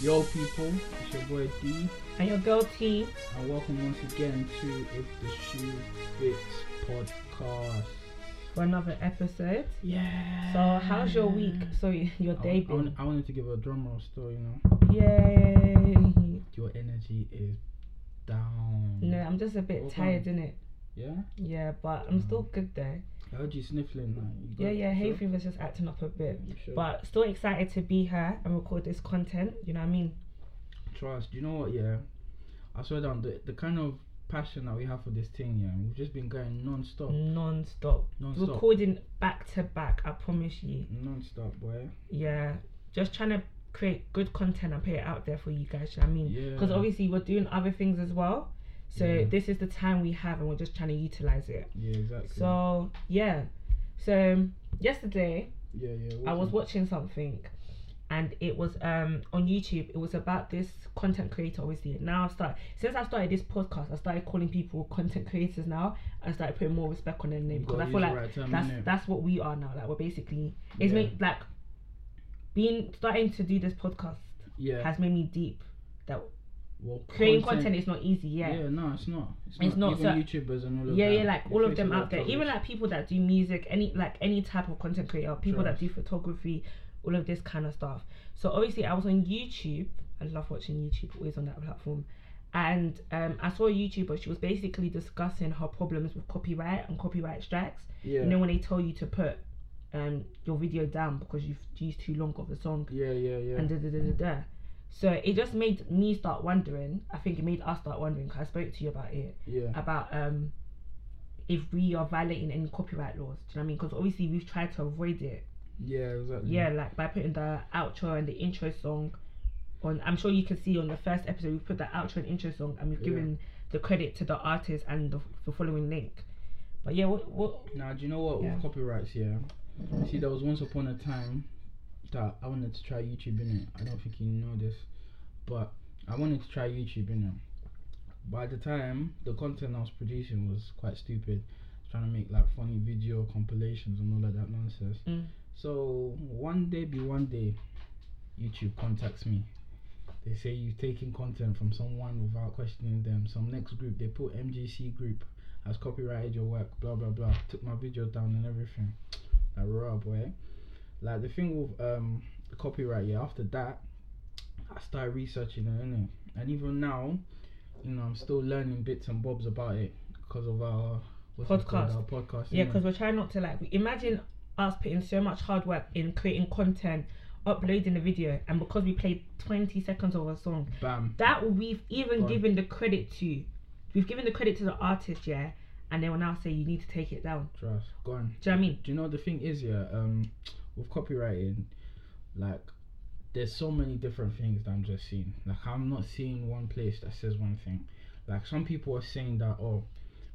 Yo, people, it's your boy D, And your girl T. and welcome once again to If the Shoe Fits podcast. for another episode. Yeah. So, how's your week? So, your day I, been? want- I wanted to give a drum roll still, you know. Yay! Your energy is down. No, I'm just a bit What's tired, wrong? innit? Yeah? Yeah, but I'm still Mm. good though. I heard you sniffling. You Yeah, yeah, hay Sure? fever's just acting up a bit. Sure? But still excited to be here and record this content. You know what I mean? Trust. You know what? Yeah, I swear down the the kind of passion that we have for this thing. Yeah, we've just been going non-stop, Non stop. Recording back to back, I promise you. non-stop, boy. Yeah. Just trying to create good content and put it out there for you guys. You know what I mean? Yeah. Because obviously we're doing other things as well. So Yeah. this is the time we have and we're just trying to utilize it. Yeah, exactly. So yeah. So yesterday yeah, yeah. I was watching something and it was um on YouTube. It was about this content creator obviously. Now I've started since I started this podcast, I started calling people content creators now I started putting more respect on their name because I feel like right term, that's innit? that's what we are now. Like we're basically it's Yeah. made like being starting to do this podcast yeah. has made me deep that well, creating content, is not easy. Yeah. Yeah. no, it's not. It's not, Even so- YouTubers and all of them. Yeah, that. yeah, like all of them out there. Even like people that do music, any like any type of content creator, people that do photography, all of this kind of stuff. So obviously, I was on YouTube. I love watching YouTube. Always on that platform. And um, I saw a YouTuber. She was basically discussing her problems with copyright and copyright strikes. yeah, You know when they tell you to put um your video down because you've used too long of a song yeah, yeah, yeah. and da da da da da. So it just made me start wondering. I think it made us start wondering. Cause I spoke to you about it yeah, about um if we are violating any copyright laws. Do you know what I mean? Because obviously we've tried to avoid it. yeah, exactly. Yeah, like by putting the outro and the intro song on. I'm sure you can see on the first episode we put the outro and intro song and we've Yeah. given the credit to the artist and the, the following link. But yeah, what what? Now, do you know what? Yeah. With copyrights, yeah. See, there was once upon a time that I wanted to try YouTube in it. I don't think you know this, but I wanted to try YouTube in it. By the time, the content I was producing was quite stupid. Trying to make like funny video compilations and all of that nonsense. Mm. So one day, be one day, YouTube contacts me. They say you've taken content from someone without questioning them. Some next group they put MGC group has copyrighted your work. Blah blah blah. Took my video down and everything. Like raw boy. Like the thing with um copyright. Yeah. After that, I started researching it, innit? And even now, you know, I'm still learning bits and bobs about it because of our what's it called? Podcast. Our podcast. Yeah, because we're trying not to like imagine us putting so much hard work in creating content, uploading the video, and because we played 20 seconds of a song, bam. that we've even given the credit to. We've given the credit to the artist, yeah, and they will now say you need to take it down. Trust. Gone. Do you know what I mean? Do you know the thing is yeah, um, with copywriting, like there's so many different things that I'm just seeing. Like I'm not seeing one place that says one thing. Like some people are saying that oh,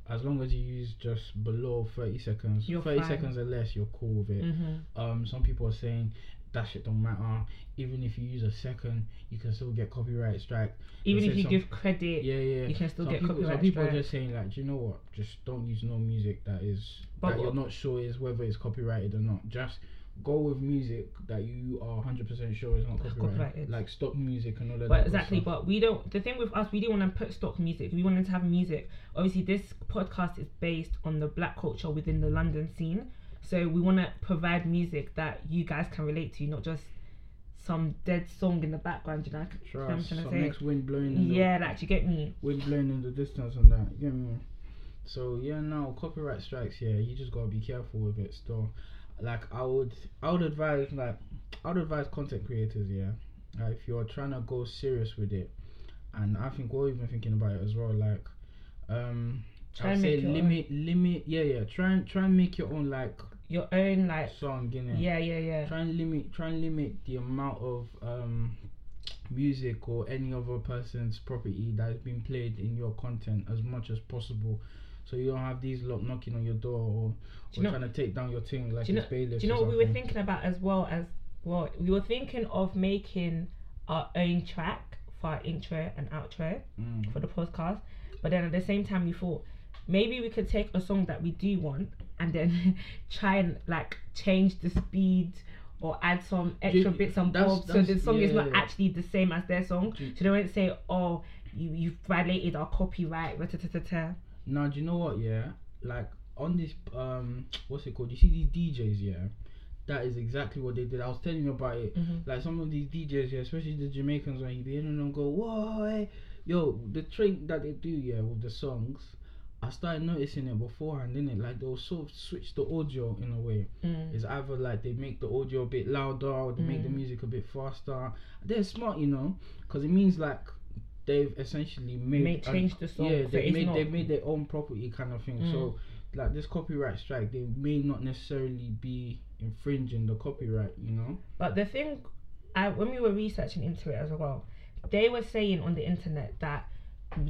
as long as you use just below 30 seconds, You're 30 fine. seconds or less, you're cool with it. Mm-hmm. Um, some people are saying that shit don't matter. Even if you use a second, you can still get copyright strike. Even if you some- give credit, Yeah, yeah. you can still some get people, copyright Some people strike. are just saying like, do you know what? Just don't use no music that is But that you're not sure is whether it's copyrighted or not. Just go with music that you are hundred percent sure is not copyrighted. copyrighted. Like stock music and all of that. But good exactly, but we don't. The thing with us, we didn't want to put stock music. We wanted to have music. Obviously, this podcast is based on the black culture within the London scene. So we want to provide music that you guys can relate to, not just some dead song in the background. You know, what I'm trying to say? next wind blowing. In Yeah, like you get me. Wind blowing in the distance and that. You get me? So yeah, now copyright strikes. Yeah, you just gotta be careful with it. Still, like I would, I would advise like, I would advise content creators. Yeah, uh, if you're trying to go serious with it, and I think we're even thinking about it as well. Like, um, Try I'd and say make your own. limit, limit. Yeah, yeah. Try and try and make your own like Your own like. song. You know. Yeah, yeah, yeah. Try and limit, try and limit the amount of um music or any other person's property that is being played in your content as much as possible. So you don't have these lot knocking on your door or, or you know- trying to take down your thing like do you it's bailiffs Do you know what we were thinking about as well as well? We were thinking of making our own track for our intro and outro Mm. for the podcast, but then at the same time we thought maybe we could take a song that we do want and then try and like change the speed or add some extra you- bits and bobs so the song is not yeah. actually the same as their song. You- So they won't say, "Oh, you you've violated our copyright." ra-ta-ta-ta-ta. Now, do you know what? Yeah, like on this um, what's it called? You see these DJs, yeah. That is exactly what they did. I was telling you about it. Mhm. Like some of these DJs, yeah, especially the Jamaicans, when you be hearing them go, "Whoa, hey." yo!" The trick that they do, yeah, with the songs, I started noticing it beforehand, didn't it? Like they'll sort of switch the audio in a way. Mm. It's either like they make the audio a bit louder or they make the Mm. music a bit faster. They're smart, you know, because it means like they've essentially made change the song, Yeah, they made they made their own property kind of thing. Mm. So like this copyright strike, they may not necessarily be infringing the copyright, you know. But the thing, I, when we were researching into it as well, they were saying on the internet that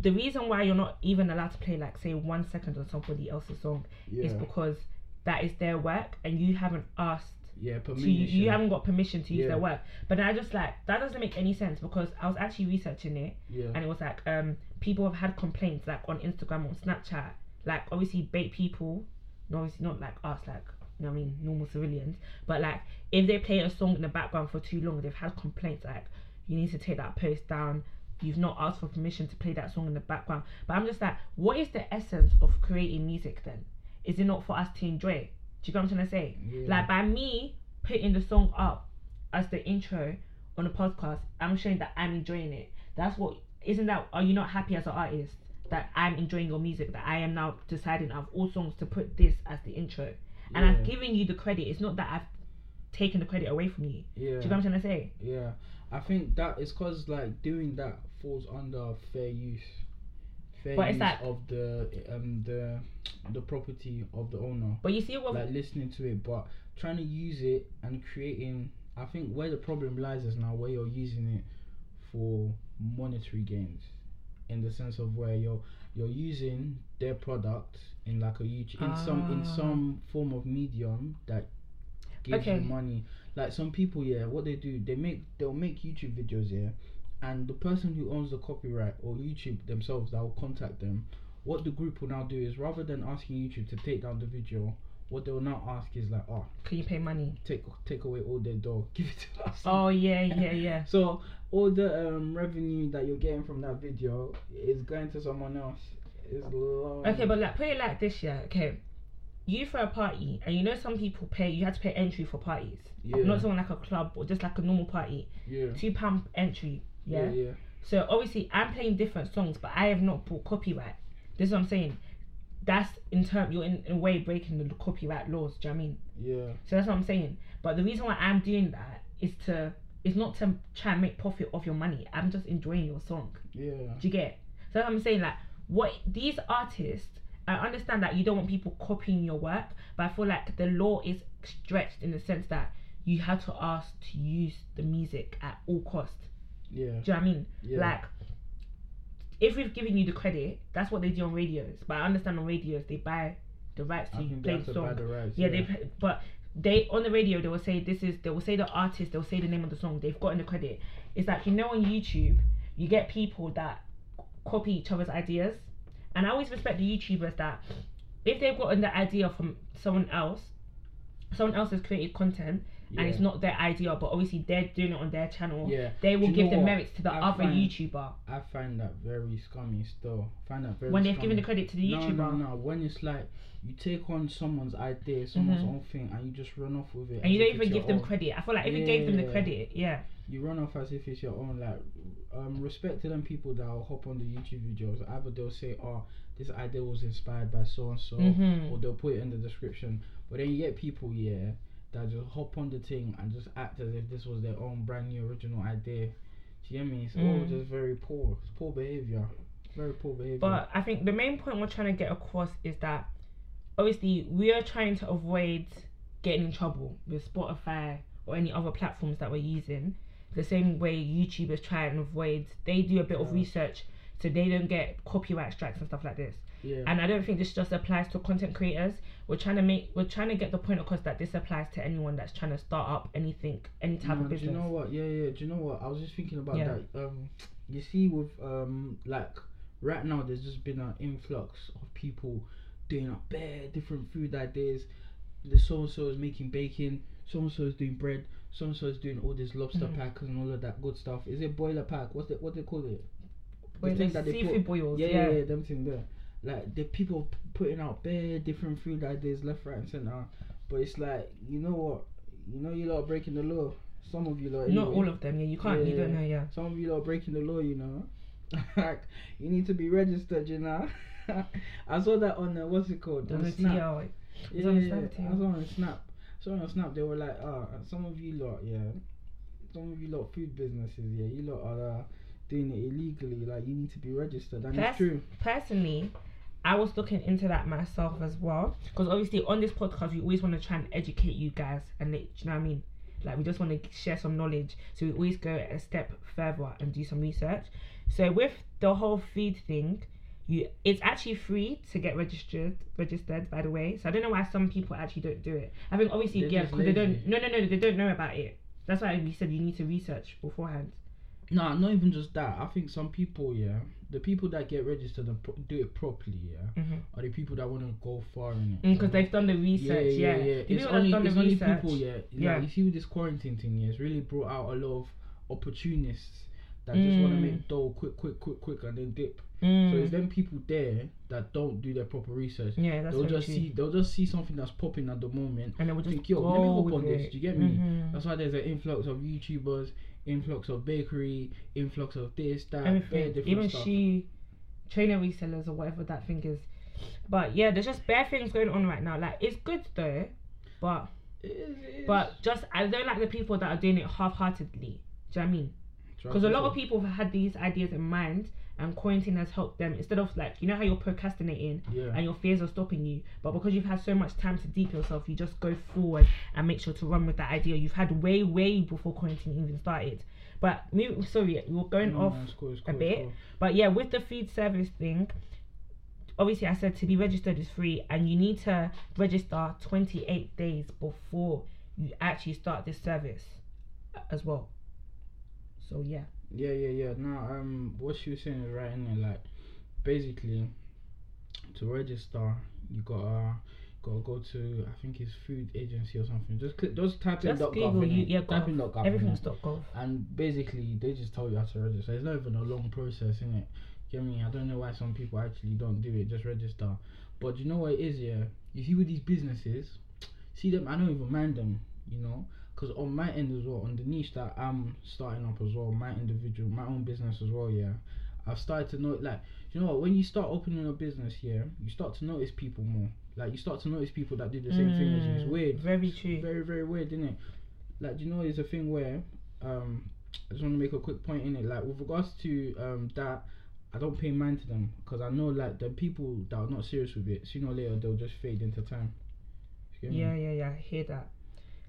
the reason why you're not even allowed to play like say one second on somebody else's song is because that is their work and you haven't asked yeah, permission. you, you haven't got permission to use Yeah. their work. But I just like that doesn't make any sense because I was actually researching it yeah, and it was like um people have had complaints like on Instagram on Snapchat. Like obviously bait people no obviously not like us like you know what I mean normal civilians. But like if they play a song in the background for too long they've had complaints like you need to take that post down. You've not asked for permission to play that song in the background. But I'm just like what is the essence of creating music then? Is it not for us to enjoy it do you get what I'm trying to say yeah. like by me putting the song up as the intro on a podcast, I'm showing that I'm enjoying it. That's what isn't that are you not happy as an artist that I'm enjoying your music, that I am now deciding out of all songs to put this as the intro. And I've Yeah. given you the credit. It's not that I've taken the credit away from you. yeah. Do you get what I'm trying to say? Yeah, I think that is cause like doing that falls under fair use. Fair But it's like- of the um the the property of the owner. But you see what like listening to it, but trying to use it and creating. I think where the problem lies is now where you're using it for monetary gains, in the sense of where you're you're using their product in like a YouTube in some in Ah. some form of medium that gives Okay. you money. Like some people, yeah, what they do, they make they'll make YouTube videos, yeah, and the person who owns the copyright or YouTube themselves that will contact them. What the group will now do is rather than asking YouTube to take down the video, what they will now ask is like, oh, can you pay money? take take away all their dough, give it to us. Oh yeah, yeah, yeah. So all the um, revenue that you're getting from that video is going to someone else. Is long. Okay, but like put it like this, yeah. Okay, you for a party, and you know some people pay. You have to pay entry for parties. yeah, Not someone like a club or just like a normal party. yeah, Two pound entry. Yeah, Yeah. yeah, So obviously I'm playing different songs, but I have not bought copyright. This is what I'm saying. That's in term you're in, in a way breaking the copyright laws. Do you know what I mean? yeah, So that's what I'm saying. But the reason why I'm doing that is to is not to try and make profit off your money. I'm just enjoying your song. yeah, Do you get? it? So that's what I'm saying like what these artists. I understand that you don't want people copying your work, but I feel like the law is stretched in the sense that you have to ask to use the music at all cost. Yeah, Do you know what I mean? yeah. Like, if we've given you the credit, that's what they do on radios. But I understand on radios they buy the rights to think they play the song. the rights. yeah, they. pay- But they on the radio they will say this is. They will say the artist. They will say the name of the song. They've gotten the credit. It's like you know on YouTube, you get people that copy each other's ideas, and I always respect the YouTubers that if they've gotten the idea from someone else, someone else has created content yeah. and it's not their idea, but obviously they're doing it on their channel Yeah, they will give the what? merits to the I other find- YouTuber I find that very scummy still. find that very when they've given the credit to the no, YouTuber. No, no, no. When it's like you take on someone's idea, someone's Mhm. own thing, and you just run off with it. And you don't even give them own. credit. I feel like if you gave them the credit, yeah. You run off as if it's your own. Like, um, respect to them people that will hop on the YouTube videos. Either they'll say, "Oh, this idea was inspired by so and so," Mhm. or they'll put it in the description. But then you get people, yeah, that just hop on the thing and just act as if this was their own brand new original idea. Do you get me? It's all Mm. just very poor. It's poor behavior. Very poor behavior. But I think the main point we're trying to get across is that obviously we are trying to avoid getting in trouble with Spotify or any other platforms that we're using. The same way YouTubers try and avoid, they do a bit of research so they don't get copyright strikes and stuff like this. yeah, And I don't think this just applies to content creators. We're trying to make, we're trying to get the point across that this applies to anyone that's trying to start up anything, any type of business. Do you know what? Yeah, yeah. Do you know what? I was just thinking about Yeah. that. Um, you see, with um, like right now, there's just been an influx of people doing a bare different food ideas. The so and so is making bacon. so and so is doing bread, so and so is doing all this lobster Mhm. pack and all of that good stuff. Is it boiler pack? What's it? What do they call it? The Boilers, thing that they put- boils. Yeah, Yeah, yeah, yeah, them thing there. Like the people putting out bare different food ideas left, right, and center. But it's like you know what, you know you lot are breaking the law. Some of you lot. Not anyway. all of them. Yeah, you can't. You don't know. Yeah. Some of you lot are breaking the law, you know. like you need to be registered, you know. I saw that on uh, what's it called? The on Snap. TL. Yeah, It's on yeah, Snap, yeah. yeah. I saw on Snap. So on Snap, they were like, ah, some of you lot, yeah, some of you lot food businesses, yeah, you lot are uh, doing it illegally. Like you need to be registered, and Pers- it's true. personally, I was looking into that myself as well. Because obviously, on this podcast, we always want to try and educate you guys, and let, you know what I mean. Like we just want to share some knowledge, so we always go a step further and do some research. So with the whole feed thing, you it's actually free to get registered. Registered, by the way. So I don't know why some people actually don't do it. I think obviously They're yeah, because they don't. No, no, no, they don't know about it. That's why we said you need to research beforehand. No, not even just that. I think some people, yeah, the people that get registered and pro- do it properly, yeah, Mhm. are the people that want to go far in it. Because they've done the research. Yeah, yeah, yeah. The It's only, it's the only research. people, yeah. Yeah. Like, you see with this quarantine thing, yeah, it's really brought out a lot of opportunists that just want to Mm. make dough quick, quick, quick, quick, and then dip. Mm. So it's them people there that don't do their proper research. yeah, that's they'll just true. see, they'll just see something that's popping at the moment. and they just think, yo, let me hop on this. it. Do you get me? Mhm. That's why there's an influx of YouTubers, influx of bakery, influx of this, that, Everything, different even stuff. she, trainer resellers or whatever that thing is. But yeah, there's just bare things going on right now. Like it's good though, but It is, it is. but just I don't like the people that are doing it half-heartedly. Do you know what I mean? Because a lot of people have had these ideas in mind, and quarantine has helped them. Instead of like you know how you're procrastinating Yeah. and your fears are stopping you, but because you've had so much time to deep yourself, you just go forward and make sure to run with that idea you've had way way before quarantine even started. But move, sorry, we're going off cool, a cool, it's bit. cool. But yeah, with the food service thing, obviously I said to be registered is free, and you need to register 28 days before you actually start this service as well. So yeah, Yeah, yeah, yeah. Now, um, what she was saying is right in there. Like, basically, to register, you gotta gotta go to I think it's food agency or something. Just click, just type in just dot Google gov. you, yeah, type in gov. Everything's dot gov. And basically, they just tell you how to register. It's not even a long process, innit? Get me? I don't know why some people actually don't do it. Just register. But you know what it is, yeah. You see with these businesses, see them. I don't even mind them, you know. Because on my end as well, on the niche that I'm starting up as well, my individual, my own business as well, yeah. I've started to know, like, you know what? When you start opening a business here, you start to notice people more. Like, you start to notice people that do the same thing as you. It's Mm, weird. Very true. Very, very weird, isn't it? Like, do you know, it's a thing where, um, I just want to make a quick point in it. Like, with regards to um that, I don't pay mind to them because I know like the people that are not serious with it, sooner or later they'll just fade into time. Yeah, yeah, yeah. I hear that.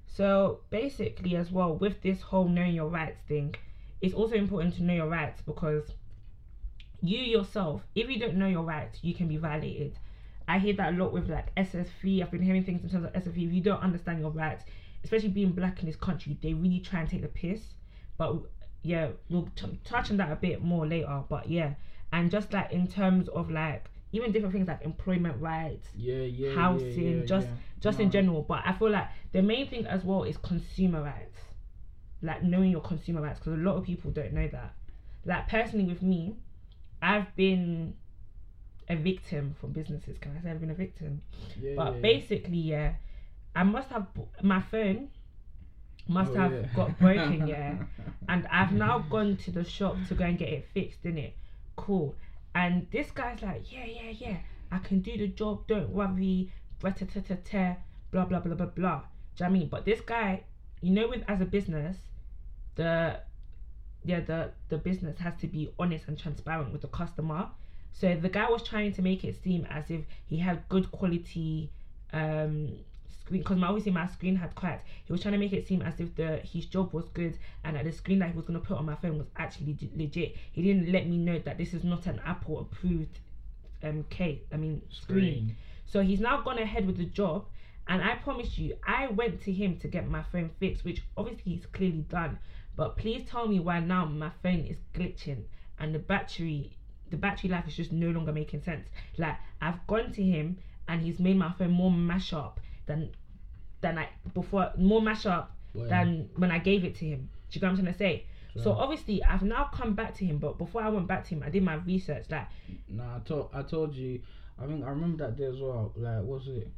So basically, as well, with this whole knowing your rights thing, it's also important to know your rights because you yourself, if you don't know your rights, you can be violated. I hear that a lot with like SSV. I've been hearing things in terms of SSV. If you don't understand your rights, especially being black in this country, they really try and take the piss. But yeah, we'll t- touch on that a bit more later. But yeah, and just like in terms of like even different things like employment rights, Yeah, yeah. Housing, yeah, yeah. just in No. general. But I feel like the main thing as well is consumer rights, like knowing your consumer rights, because a lot of people don't know that. Like personally, with me, I've been a victim from businesses. Can I say I've been a victim? Yeah, But yeah. basically, yeah, I must have my phone must Oh, have yeah. got broken, yeah, and I've now gone to the shop to go and get it fixed, it? Cool. And this guy's like, yeah, yeah, yeah, I can do the job. Don't worry. Blah blah blah blah blah. Do you know what I mean? But this guy, you know, with as a business, the yeah the the business has to be honest and transparent with the customer. So the guy was trying to make it seem as if he had good quality um screen because obviously my screen had cracked. He was trying to make it seem as if the his job was good and that the screen that he was gonna put on my phone was actually leg- legit. He didn't let me know that this is not an Apple approved um case. I mean screen. So he's now gone ahead with the job. And I promise you, I went to him to get my phone fixed, which obviously he's clearly done. But please tell me why now my phone is glitching and the battery the battery life is just no longer making sense. Like I've gone to him and he's made my phone more mash up than than I before more mashup Well, than when I gave it to him. Do you get what I'm trying to say? So so- obviously I've now come back to him, but before I went back to him, I did my research. Like Nah, I told I told you. I think I remember that day as well. Like, what's it?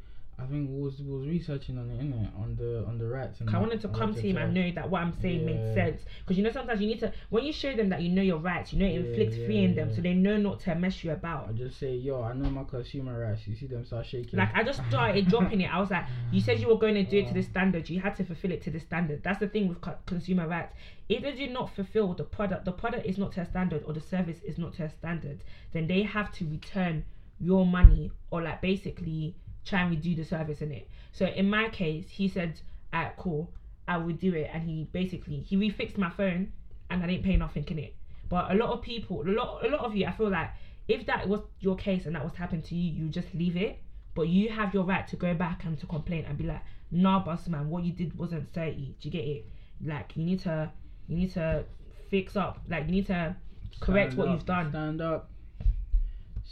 I think we was we was researching on the internet on the on the rights. And I wanted to come to him and know that what I'm saying made sense. Because you know sometimes you need to when you show them that you know your rights, you know it Yeah, inflicts yeah, fear in them, so they know not to mess you about. I just say, yo, I know my consumer rights. You see them start shaking. Like I just started dropping it. I was like, you said you were going to do it to the standard. You had to fulfill it to the standard. That's the thing with co- consumer rights. If they do not fulfill the product, the product is not to a standard, or the service is not to a standard, then they have to return your money or like basically try and redo the service in it. So in my case, he said, "Alright, cool, I will do it," and he basically he refixed my phone, and I didn't pay nothing in it. But a lot of people, a lot, a lot of you, I feel like if that was your case and that was happening to you, you just leave it. But you have your right to go back and to complain and be like, nah, boss man, what you did wasn't 30. Do you get it? Like you need to, you need to fix up. Like you need to correct Stand what up, you've done. Stand up.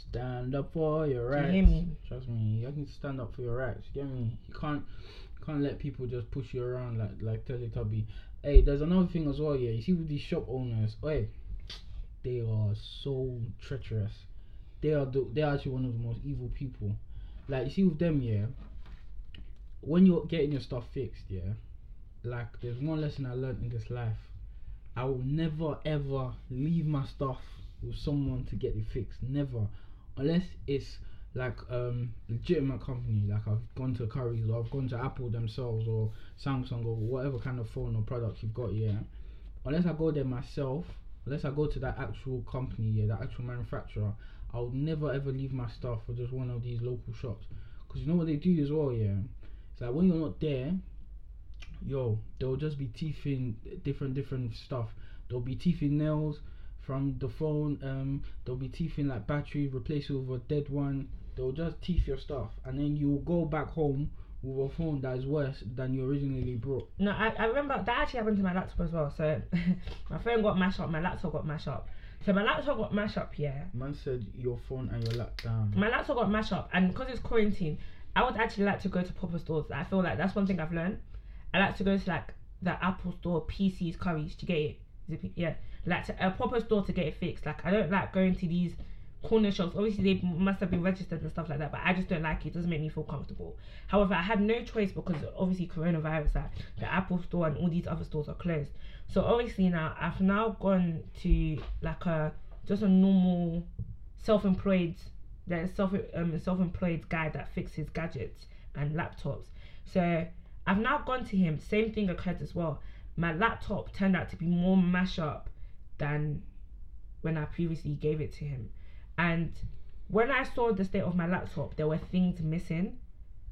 Stand up for your rights. you hear me? Trust me, you to stand up for your rights. You get me? You can't you can't let people just push you around like like Teletubby. Hey, there's another thing as well, yeah. You see with these shop owners, hey, they are so treacherous. They are the, they are actually one of the most evil people. Like you see with them, yeah. When you're getting your stuff fixed, yeah. Like there's one lesson I learned in this life. I will never ever leave my stuff with someone to get it fixed. Never, unless it's like um legitimate company. Like I've gone to Curry's or I've gone to Apple themselves or Samsung or whatever kind of phone or product you've got. Yeah, unless I go there myself, unless I go to that actual company, yeah, that actual manufacturer, i'll never ever leave my stuff for just one of these local shops. Cause you know what they do as well, yeah. It's like when you're not there, yo, they'll just be teething different different stuff. There'll be teething nails from the phone. Um, there'll be teething like battery, replace it with a dead one. They'll just teeth your stuff, and then you'll go back home with a phone that is worse than you originally brought. No, I, I remember that actually happened to my laptop as well. So my phone got mashed up, my laptop got mashed up. So my laptop got mashed up, yeah. Man said your phone and your laptop. My laptop got mashed up, and because it's quarantine, I would actually like to go to proper stores. I feel like that's one thing I've learned. I like to go to like the Apple store, PC's, Curry's to get it. Yeah, like to a proper store to get it fixed. Like I don't like going to these corner shops. Obviously, they must have been registered and stuff like that, but I just don't like it. It doesn't make me feel comfortable. However, I had no choice because obviously coronavirus, like the Apple store and all these other stores are closed. So obviously now I've now gone to like a just a normal self-employed there's self um self-employed guy that fixes gadgets and laptops. So I've now gone to him. Same thing occurred as well. My laptop turned out to be more mash up than when I previously gave it to him. And when I saw the state of my laptop, there were things missing.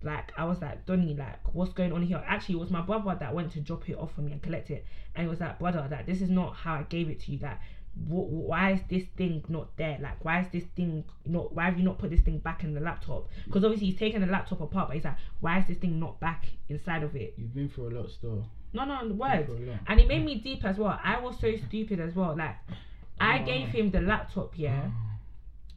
Like I was like, Donny, like what's going on here? Actually, it was my brother that went to drop it off for me and collect it, and he was like, brother, that this is not how I gave it to you. Like, wh- why is this thing not there? Like, why is this thing not? Why have you not put this thing back in the laptop? Because obviously he's taken the laptop apart, but he's like, why is this thing not back inside of it? You've been through a lot still. No, no, the words. through a lot. And it made me deep as well. I was so stupid as well. Like, I Oh. gave him the laptop, yeah.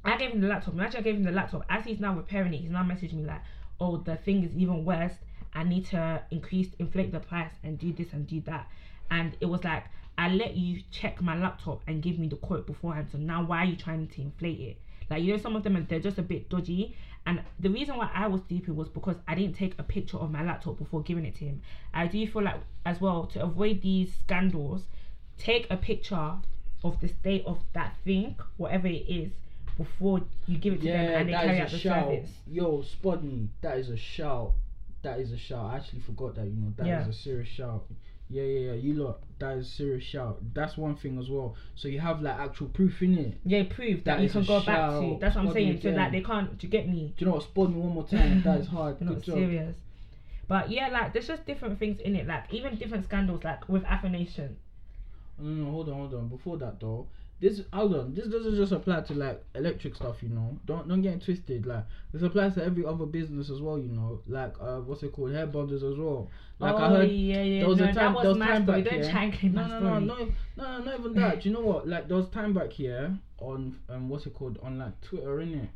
I gave him the laptop. Imagine I gave him the laptop. As he's now repairing it, he's now messaging me like, "Oh, the thing is even worse. I need to increase, inflate the price, and do this and do that." And it was like, I let you check my laptop and give me the quote beforehand. So now, why are you trying to inflate it? Like you know, some of them they're just a bit dodgy. And the reason why I was stupid was because I didn't take a picture of my laptop before giving it to him. I do feel like as well to avoid these scandals, take a picture of the state of that thing, whatever it is, before you give it to them and they carry out the shout. service. Yo, spot me. That is a shout. That is a shout. I actually forgot that. You know, that is Yeah. a serious shout. Yeah, yeah, yeah. You lot, that is serious shout. That's one thing as well. So you have like actual proof in it. Yeah, proof that, That you can go back to. That's what I'm saying. So like they can't. You get me? Do you know what? Spot me one more time. that is hard. Good not job. serious. But yeah, like there's just different things in it. Like even different scandals, like with. No, no, no, hold on, hold on. Before that though, this hold on. This doesn't just apply to like electric stuff, you know. Don't don't get it twisted. Like this applies to every other business as well, you know. Like uh, what's it called, hair bonders as well. Like oh I heard. yeah, yeah. there was no, a time- there was was time story. back Don't here. try and claim No, no, no, no, no, no, not even that. Do you know what? Like there was time back here on um what's it called on like Twitter, innit?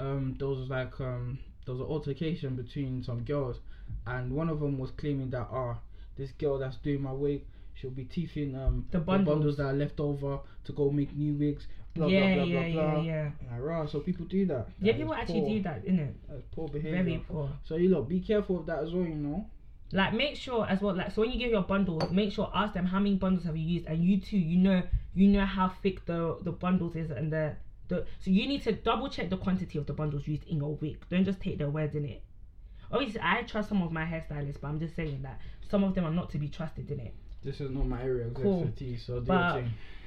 Um, there was like um there was an altercation between some girls, and one of them was claiming that ah, this girl that's doing my wig, she'll be teething um The the bundles. bundles that are left over to go make new wigs. Blah yeah, blah blah yeah, blah yeah, blah. yeah. Rah, so people do that. Yeah, people actually poor. do that, innit? That's poor behavior. Very poor. So you look, be careful of that as well. You know. Like make sure as well, like so when you give your bundles, make sure ask them how many bundles have you used, and you too, you know, you know how thick the the bundles is and the the. So you need to double check the quantity of the bundles used in your wig. Don't just take their words in it. Obviously, I trust some of my hairstylists, but I'm just saying that some of them are not to be trusted in it. This is not my area of Cool. expertise, so do But- your.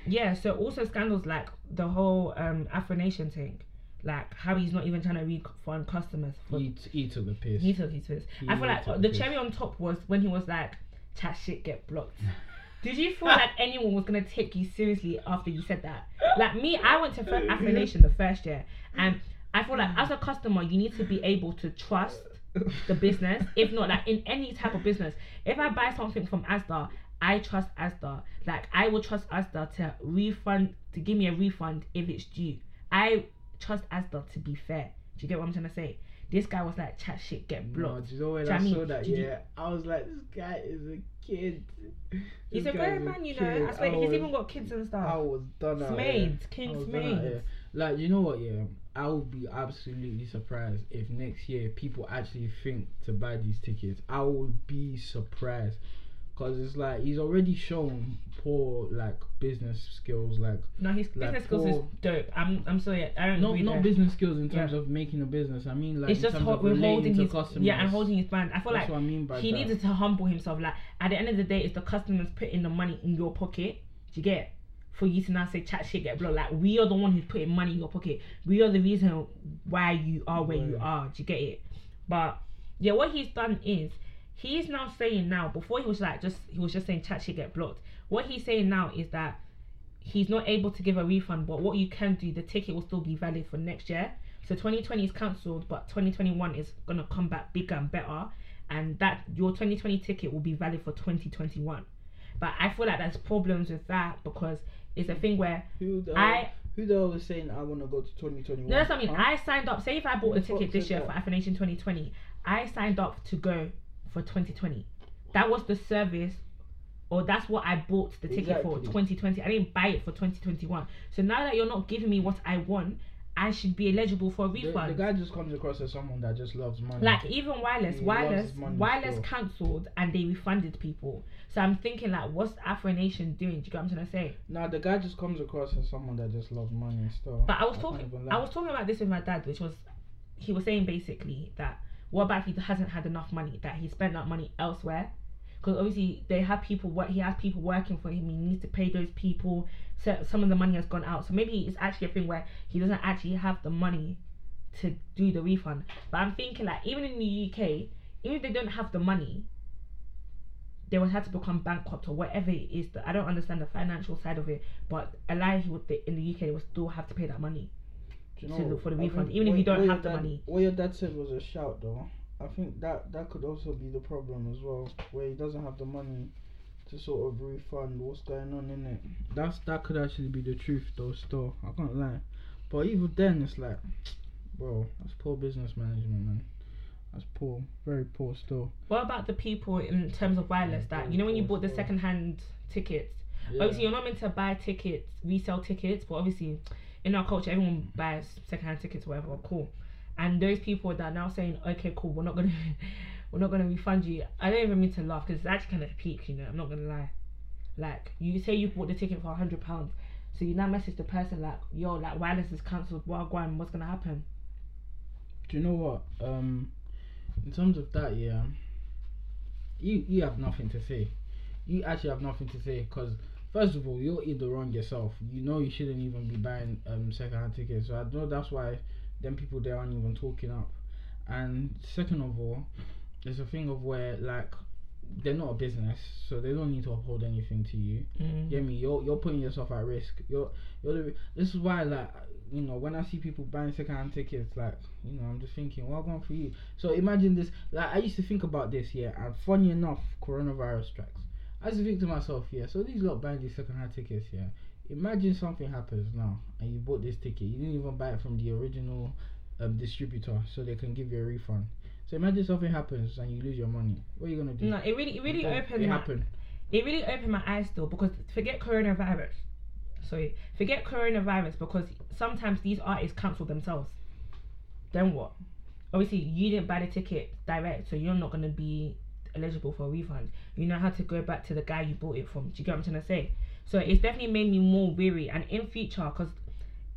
Yeah. So also scandals like the whole um Afro Nation thing, like how he's not even trying to refund customers for He, t- he took the piss. He took his piss. He I feel like took the cherry on top was when he was like, "Chat shit, get blocked." Did you feel like anyone was gonna take you seriously after you said that? Like me, I went to Fir- Afro Nation the first year, and I feel like as a customer, you need to be able to trust the business. If not, like in any type of business, if I buy something from Asda, I trust Asda. Like I will trust Asda to refund to give me a refund if it's due. I trust Asda to be fair. Do you get what I'm trying to say? This guy was like, chat shit, get blocked. do you know when Do you I I saw that? Did you- Yeah, I was like, this guy is a kid. He's a grown man, you know. kid. I swear, he's was- even got kids and I stuff. was done out. Smade, here. King I was done out Smade. here. Like, you know what? Yeah, I would be absolutely surprised if next year people actually think to buy these tickets. I would be surprised. Cause it's like he's already shown poor like business skills, like No, his Like business skills is dope. I'm, I'm sorry, I don't agree not there. business skills in terms Yeah. of making a business. I mean like It's in just terms ho- of we're holding to his customers. yeah and holding his brand. I feel That's like what I mean he that. needed to humble himself. Like at the end of the day, it's the customers putting the money in your pocket. Do you get? For you to now say chat shit get blocked. Like we are the one who's putting money in your pocket. We are the reason why you are where you are. Do you get it? But yeah, what he's done is he's now saying now. Before he was like just he was just saying chat shit get blocked. What he's saying now is that he's not able to give a refund. But what you can do, the ticket will still be valid for next year. So 2020 is cancelled, but 2021 is gonna come back bigger and better, and that your 2020 ticket will be valid for 2021. But I feel like there's problems with that because it's a thing where Who the I who the hell was saying I want to go to 2021? no, that's what I mean. Huh? I signed up. Say if I bought a the fuck ticket this year that? for Afro Nation 2020, I signed up to go for 2020. That was the service, or that's what I bought the ticket for 2020. I didn't buy it for 2021. So now that you're not giving me what I want, I should be eligible for a refund. the guy just comes across as someone that just loves money. Like even wireless, He wireless, wireless cancelled and they refunded people. So I'm thinking like, what's Afro Nation doing? Do you get what I'm trying to say? Nah, the guy just comes across as someone that just loves money and stuff. But I was can't talking, I was talking about this with my dad, which was, he was saying basically that what about if he hasn't had enough money that he spent that money elsewhere? Because obviously they have people work. He has people working for him. He needs to pay those people. So some of the money has gone out. So maybe it's actually a thing where he doesn't actually have the money to do the refund. But I'm thinking like even in the UK, even if they don't have the money, they would have to become bankrupt or whatever it is. That I don't understand the financial side of it. But a lie he would in the UK they would still have to pay that money. Do to for the refund, even if you don't have the dad- money. What your dad said was a shout, though. I think that that could also be the problem as well, where he doesn't have the money to sort of refund what's going on in it. That's that could actually be the truth, though. Still, I can't lie. But even then, it's like, bro, that's poor business management, man. That's poor, very poor. Still, What about the people in terms of wireless Yeah, that you know when you bought the second hand tickets? yeah. Obviously you're not meant to buy tickets, resell tickets, but obviously in our culture everyone buys second hand tickets, whatever, cool. And those people that are now saying, okay, cool, we're not gonna, we're not gonna refund you. I don't even mean to laugh because it's actually kind of peak, you know. I'm not gonna lie. Like you say you bought the ticket for a hundred pounds, so you now message the person like, yo, like wireless is cancelled. What going? What's gonna happen? Do you know what? Um, in terms of that, yeah, you you have nothing to say. You actually have nothing to say because first of all, you're in the wrong yourself. You know you shouldn't even be buying um secondhand tickets. So I know that's why them people there aren't even talking up. And second of all, there's a thing of where like they're not a business, so they don't need to uphold anything to you. Mm. Me? You're you're putting yourself at risk. You're you're the, this is why like you know when I see people buying secondhand tickets, like you know I'm just thinking, well, going for you. So imagine this. Like I used to think about this, yeah. And funny enough, coronavirus strikes. To think to myself, yeah. So these lot buying these secondhand tickets, yeah. Imagine something happens now, and you bought this ticket. You didn't even buy it from the original um, distributor so they can give you a refund. So imagine something happens and you lose your money. What are you gonna do? No, it really, it really opened. It my, happened. it really opened my eyes still because forget coronavirus. Sorry, forget coronavirus because sometimes these artists cancel themselves. Then what? Obviously, you didn't buy the ticket direct, so you're not gonna be eligible for a refund. You know how to go back to the guy you bought it from. Do you get what I'm trying to say? So it's definitely made me more weary. And in future, because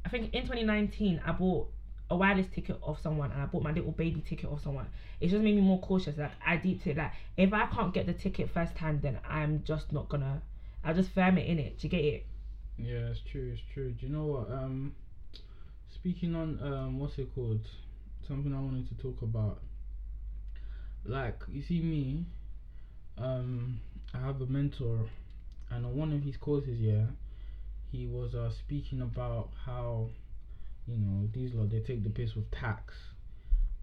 I think in 2019 I bought a wireless ticket off someone and I bought my little baby ticket off someone. It's just made me more cautious. Like I deeped it. Like if I can't get the ticket first hand, then I'm just not gonna. I'll just firm it in it. Do you get it? Yeah, it's true. It's true. Do you know what? Um, speaking on um, what's it called? Something I wanted to talk about. Like you see me, um, I have a mentor, and on one of his courses, yeah, he was uh speaking about how, you know, these lot they take the piss with tax.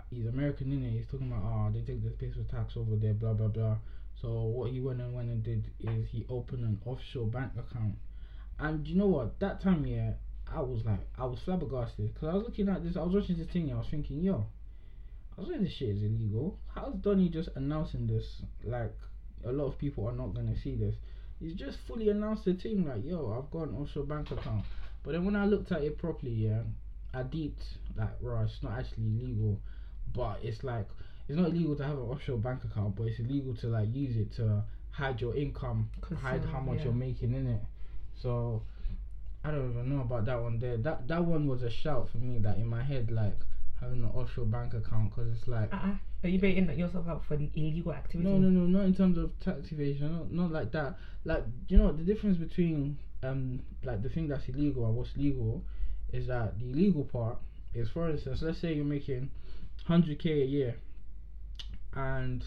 He's American, in innit? He's talking about ah they take the piss with tax over there, blah blah blah. So what he went and went and did is he opened an offshore bank account and you know what? That time, yeah, I was like, I was flabbergasted because I was looking at this. I was watching this thing. And I was thinking, yo, I was like, this shit is illegal. How's Donny just announcing this? Like, a lot of people are not gonna see this. He's just fully announced the team, Like, yo, I've got an offshore bank account. But then when I looked at it properly, yeah, I deeped like, right, it's not actually legal. but it's like it's not illegal to have an offshore bank account, but it's illegal to like use it to hide your income, hide uh, how much yeah. you're making in it. So I don't even know about that one there. That that one was a shout for me. That in my head, like having an offshore bank account, because it's like Uh-uh. Are you baiting yourself out for illegal activity? no, no, no, not in terms of tax evasion, not, not like that. Like you know the difference between um like the thing that's illegal and what's legal is that the illegal part is, for instance, let's say you're making hundred k a year, and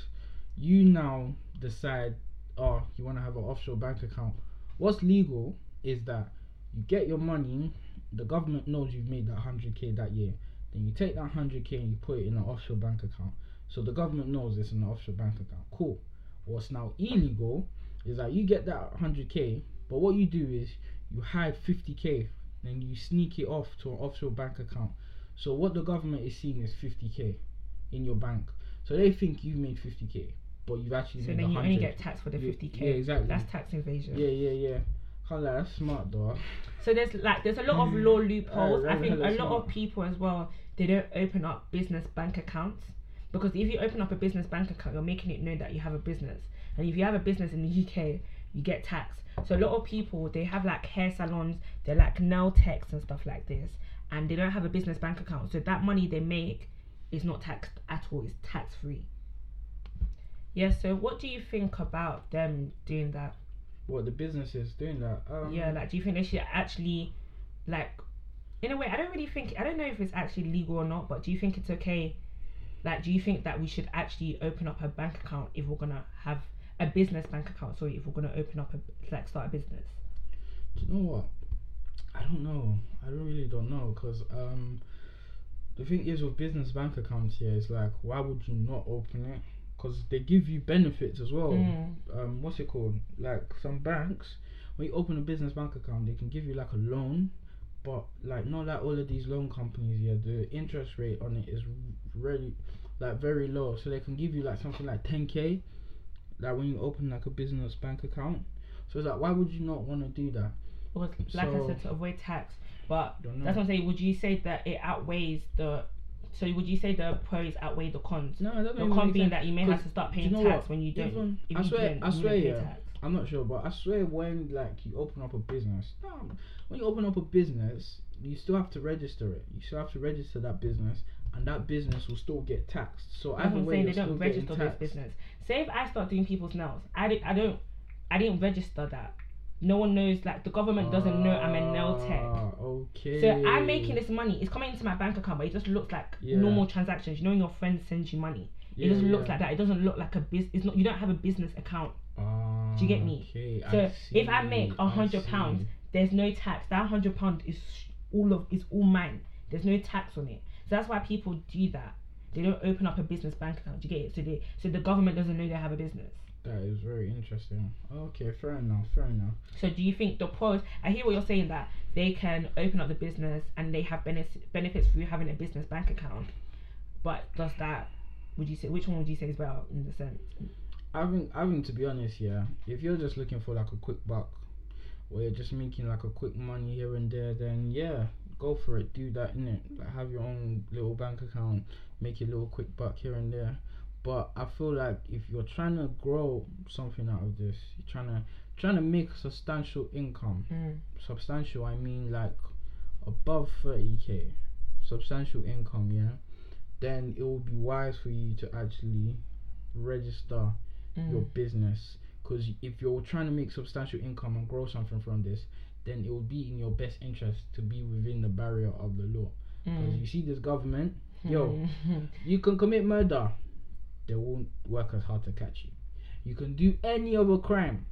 you now decide, oh, you want to have an offshore bank account. What's legal is that you get your money, the government knows you've made that hundred k that year. Then you take that hundred k and you put it in an offshore bank account. So the government knows it's an offshore bank account. Cool. What's now illegal is that you get that 100k, but what you do is you hide 50k, then you sneak it off to an offshore bank account. So what the government is seeing is 50k in your bank. So they think you've made 50k, but you've actually So made then you only get taxed for the 50k. yeah, exactly. That's tax evasion. Yeah, yeah, yeah. Can't lie, that's smart though. So there's like there's a lot of law loopholes. Oh, I think a lot smart. of people as well they don't open up business bank accounts because if you open up a business bank account, you're making it known that you have a business, and if you have a business in the UK, you get taxed. So a lot of people they have like hair salons, they're like nail techs and stuff like this, and they don't have a business bank account. So that money they make is not taxed at all. It's tax free. Yeah. So what do you think about them doing that? What the business is doing that? Um, yeah like do you think they should actually like in a way i don't really think i don't know if it's actually legal or not but do you think it's okay like do you think that we should actually open up a bank account if we're gonna have a business bank account sorry if we're gonna open up a like start a business Do you know what? I don't know. I don't really don't know because um, the thing is with business bank accounts here is like, why would you not open it? Because they give you benefits as well. Mm. Um, what's it called? Like some banks, when you open a business bank account, they can give you like a loan, but like not like all of these loan companies. Yeah, the interest rate on it is really like very low, so they can give you like something like 10k, like when you open like a business bank account. So it's like, why would you not want to do that? because like i said to avoid tax but that's what i'm saying would you say that it outweighs the so would you say the pros outweigh the cons No, I don't The con being that you may have to start paying know tax what? when you don't Even- I swear- I swear, yeah. tax. I'm not sure, but I swear when like you open up a business, no, when you open up a business, you still have to register it. You still have to register that business, and that business will still get taxed. So either I'm way, saying. They don't register this business. Say if I start doing people's nails, I, di- I don't, I didn't register that. No one knows. Like the government doesn't know I'm a nail tech. Ah, Okay. So I'm making this money. It's coming into my bank account, but it just looks like Yeah. normal transactions. You know, when your friend sends you money. it Yeah, doesn't look yeah. like that. It doesn't look like a business It's not. You don't have a business account. Ah, Do you get me? Okay, So I if I make a hundred pounds, there's no tax. That hundred pound is all of is all mine. There's no tax on it. So that's why people do that. They don't open up a business bank account. Do you get it? So they so the government doesn't know they have a business. That is very interesting. Okay, fair enough. Fair enough. So do you think the pros? I hear what you're saying that they can open up the business and they have benefits benefits through having a business bank account, but does that? Would you say which one would you say is better in the sense? I think, I think to be honest, yeah, if you're just looking for like a quick buck, or you're just making like a quick money here and there, then yeah, go for it. Do that in it. Like have your own little bank account, make your little quick buck here and there. But I feel like if you're trying to grow something out of this, you're trying to trying to make substantial income. Mm. Substantial, I mean like above 30k, substantial income, yeah. Then it will be wise for you to actually register your Mm. business because if you're trying to make substantial income and grow something from this then it will be in your best interest to be within the barrier of the law because Mm. you see this government yo you can commit murder they won't work as hard to catch you you can do any other crime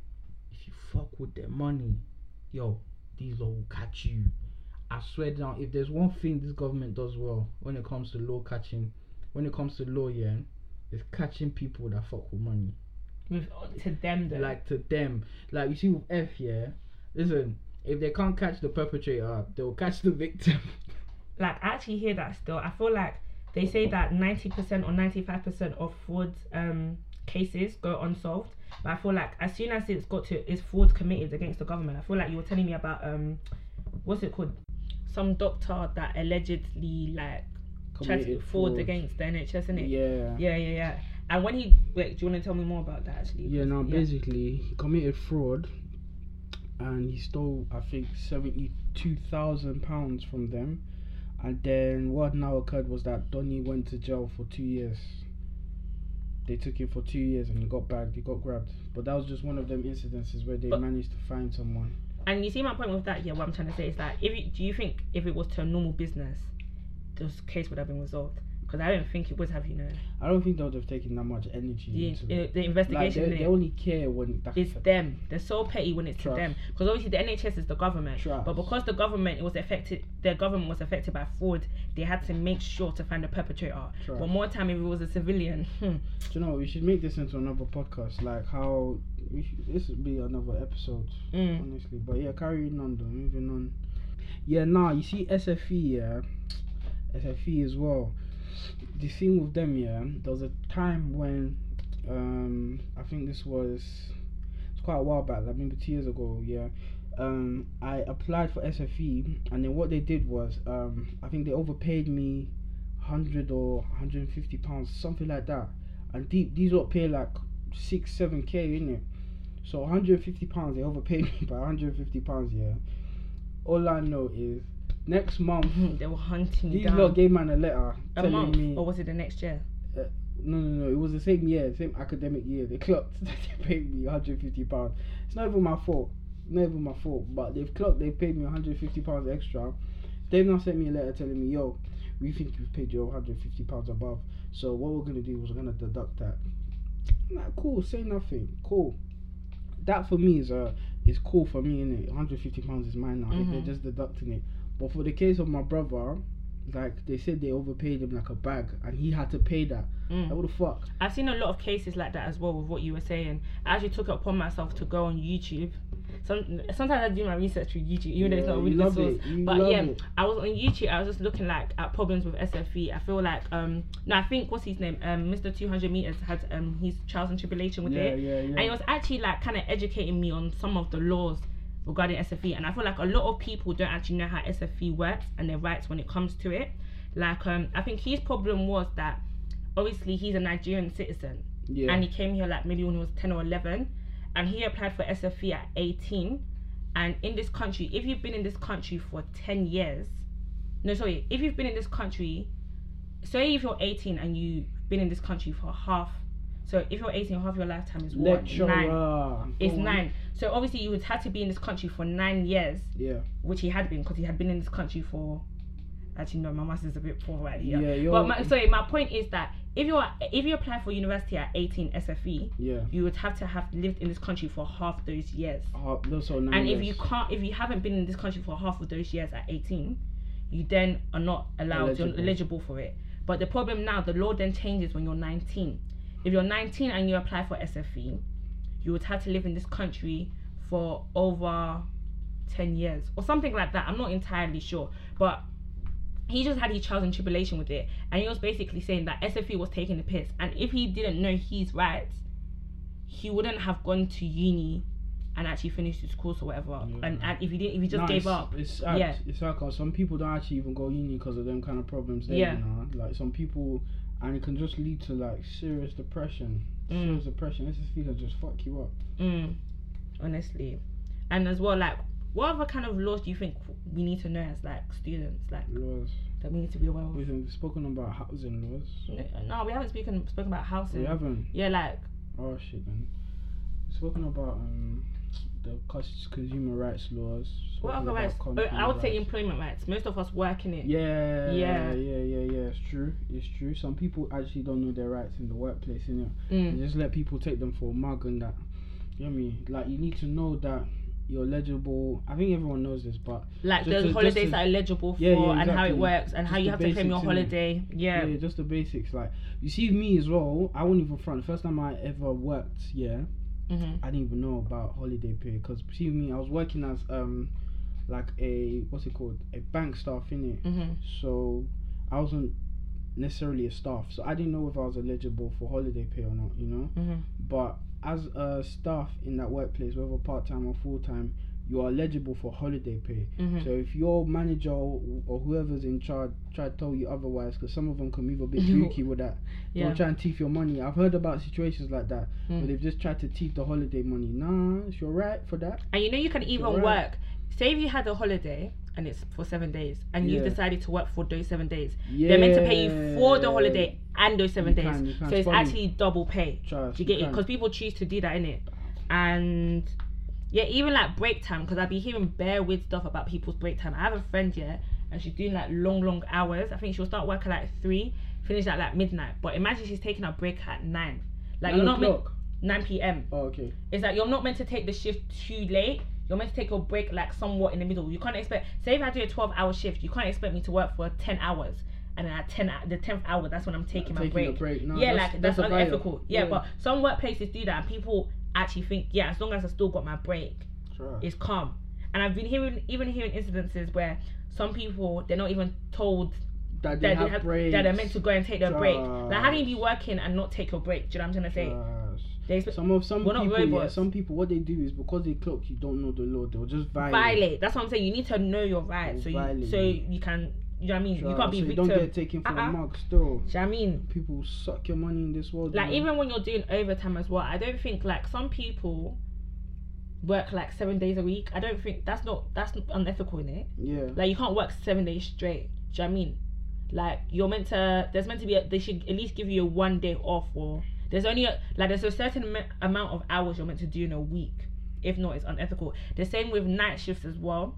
if you fuck with their money yo these law will catch you i swear down if there's one thing this government does well when it comes to law catching when it comes to law yeah is catching people that fuck with money With uh, to them though. like to them. Like you see with F, yeah. Listen, if they can't catch the perpetrator, they'll catch the victim. like I actually hear that still. I feel like they say that ninety percent or ninety five percent of fraud um cases go unsolved. But I feel like as soon as it's got to is fraud committed against the government, I feel like you were telling me about um what's it called? Some doctor that allegedly like tried to Committed fraud, fraud. against the NHS, innit? Yeah. Yeah, yeah, yeah. And when he wait, do you want to tell me more about that actually? Yeah, now Because- basically he committed fraud and he stole I think seventy two thousand pounds from them. And then what now occurred was that Donny went to jail for two years. They took him for two years and he got bagged, he got grabbed. But that was just one of them incidences where they But- managed to find someone. And you see my point with that, yeah. What I'm trying to say is that if you, do you think if it was to a normal business, this case would have been resolved? Because I don't think it would have, you know. I don't think they would have taken that much energy The, the Like investigation they, they only care when that it's them. They're so petty when it's Trust. to them. Because obviously the NHS is the government. Trust. But because the government it was affected, their government was affected by fraud. They had to make sure to find the perpetrator. Trust. But more time if it was a civilian, hmm, Do you know we should make this into another podcast, like how we should, this would be another episode, mm, honestly. But yeah, carrying on though, moving on. Yeah, nah, you see SFE, yeah, SFE as well. The thing with them, yeah, there was a time when, um, I think this was, it's quite a while back, like maybe two years ago, yeah. Um, I applied for SFE, and then what they did was, um, I think they overpaid me, hundred or hundred and fifty pounds, something like that. And the- these lot pay like six, seven k in it. So 150 pounds, they overpaid me by 150 pounds. Yeah. All I know is next month they were hunting these down lot gave man a letter a telling month, me. or was it the next year? no, no, no. It was the same year, same academic year. They clocked that they paid me 150 pounds. It's not even my fault. Not even my fault. But they've clocked. They paid me 150 pounds extra. They've now sent me a letter telling me, "Yo, we think you've paid your 150 pounds above. So what we're gonna do is we're gonna deduct that." I'm like, cool. Say nothing. Cool. That for me is uh is cool for me, innit? 150 pounds is mine now. If Mhm. they're just deducting it. But for the case of my brother, like they said they overpaid him like a bag, and he had to pay that. Mm. Like, what the fuck? I've seen a lot of cases like that as well with what you were saying. I actually took it upon myself to go on YouTube. Some sometimes I do my research through YouTube, even though it's not really good source. But yeah, it. I was on YouTube. I was just looking like at problems with SFE. I feel like um no, I think what's his name? Um, Mr. Two Hundred Meters had um his trials and tribulation with yeah, it, yeah, yeah. and it was actually like kind of educating me on some of the laws regarding SFE. And I feel like a lot of people don't actually know how SFE works and their rights when it comes to it. Like um, I think his problem was that obviously he's a Nigerian citizen yeah. and he came here like maybe when he was 10 or 11 and he applied for SFE at 18 and in this country if you've been in this country for 10 years no sorry if you've been in this country say if you're 18 and you've been in this country for half so if you're 18 half your lifetime is what Lecturer. nine it's on. nine so obviously you would have to be in this country for nine years Yeah. which he had been because he had been in this country for actually no my master's a bit poor right here Yeah, you're. but my, sorry my point is that if you're if you apply for university at 18 SFE yeah. you would have to have lived in this country for half those years. Uh, those are nine and if you can't, if you haven't been in this country for half of those years at 18, you then are not allowed, Eligible. you're eligible for it. But the problem now, the law then changes when you're 19. If you're 19 and you apply for SFE, you would have to live in this country for over 10 years or something like that. I'm not entirely sure. But he just had his trials and tribulation with it. And he was basically saying that SFE was taking the piss. And if he didn't know his rights, he wouldn't have gone to uni and actually finished his course or whatever. Yeah. And, and if he didn't, if he just Nah, gave it's- up, It's. Yeah. It's 'cause some people don't actually even go uni because of them kind of problems. There, Yeah. You know? Like some people, and it can just lead to like serious depression. Mm. Serious depression. This is can just fuck you up. Mm, honestly, and as well, like, what other kind of laws do you think we need to know as like students, like Laws. that we need to be aware of? We've spoken about housing laws. No, we haven't spoken spoken about housing. We haven't. Yeah, like Oh shit, then. We've spoken about um the cons- consumer rights laws. what other rights? Oh, I would say employment rights. Most of us work in it. Yeah, Yeah. yeah, yeah, yeah. It's true. It's true. Some people actually don't know their rights in the workplace, innit? Mm. You just let people take them for a mug and that. You know what I mean? Like you need to know that you're legible. I think everyone knows this, but Like the to- holidays to- that are legible for Yeah, yeah, and how it works and how you have to claim your holiday. Yeah. yeah, just the basics. Like you see me as well. I wouldn't even front. First time I ever worked, yeah, hmm I didn't even know about holiday pay because see me, I was working as um like a what's it called a bank staff in it. hmm So I wasn't necessarily a staff, so I didn't know if I was eligible for holiday pay or not. You know, hmm but as a staff in that workplace, whether part time or full time, you are eligible for holiday pay. hmm So if your manager or, or whoever's in charge try to tell you otherwise, because some of them can move a bit freaky with that, Yeah. they'll try and thief your money. I've heard about situations like that Mm. where they've just tried to thief the holiday money. Nah, it's your right for that. And you know you can even Alright. work. Say if you had a holiday and it's for seven days, and you've decided to work for those seven days, Yeah, they're meant to pay you for the holiday and those seven You days. can, can. So it's actually double pay. Trust, Do you get it? Because people choose to do that in it, and yeah, even like break time. Because I've been hearing bare weird stuff about people's break time. I have a friend yeah, and she's doing like long, long hours. I think she'll start work at like three, finish at like midnight. But imagine she's taking a break at nine. Like Nine you're not meant nine p.m. Oh, okay. It's like you're not meant to take the shift too late. You're meant to take a break like somewhat in the middle. You can't expect. Say if I do a twelve hour shift, you can't expect me to work for ten hours. And then at ten, the tenth hour, that's when I'm taking my Taking break. a break. No, yeah, that's, like that's, vibe. unethical. Yeah, but some workplaces do that, and people actually think, yeah, as long as I still got my break, Trust. it's calm. And I've been hearing, even hearing incidences where some people they're not even told that they that have they have, that they're meant to go and take their break. Like, how can you be working and not take your break? Do you know what I'm trying to say? Trust. They expect, Some of some We're people, yeah, some people, what they do is because they clock you don't know the law, they'll just violate. violate. That's what I'm saying. You need to know your rights, so you so you can. You know what I mean? You can't be so you victim. don't get taken for Uh-uh. a mug. Still, Do you know what I mean? people suck your money in this world. Like know? even when you're doing overtime as well, I don't think like some people work like seven days a week. I don't think that's not that's unethical in it. yeah, Like you can't work seven days straight. Do you know what I mean? Like you're meant to. There's meant to be. A, they should at least give you a one day off, or there's only a, like there's a certain am- amount of hours you're meant to do in a week. If not, it's unethical. The same with night shifts as well.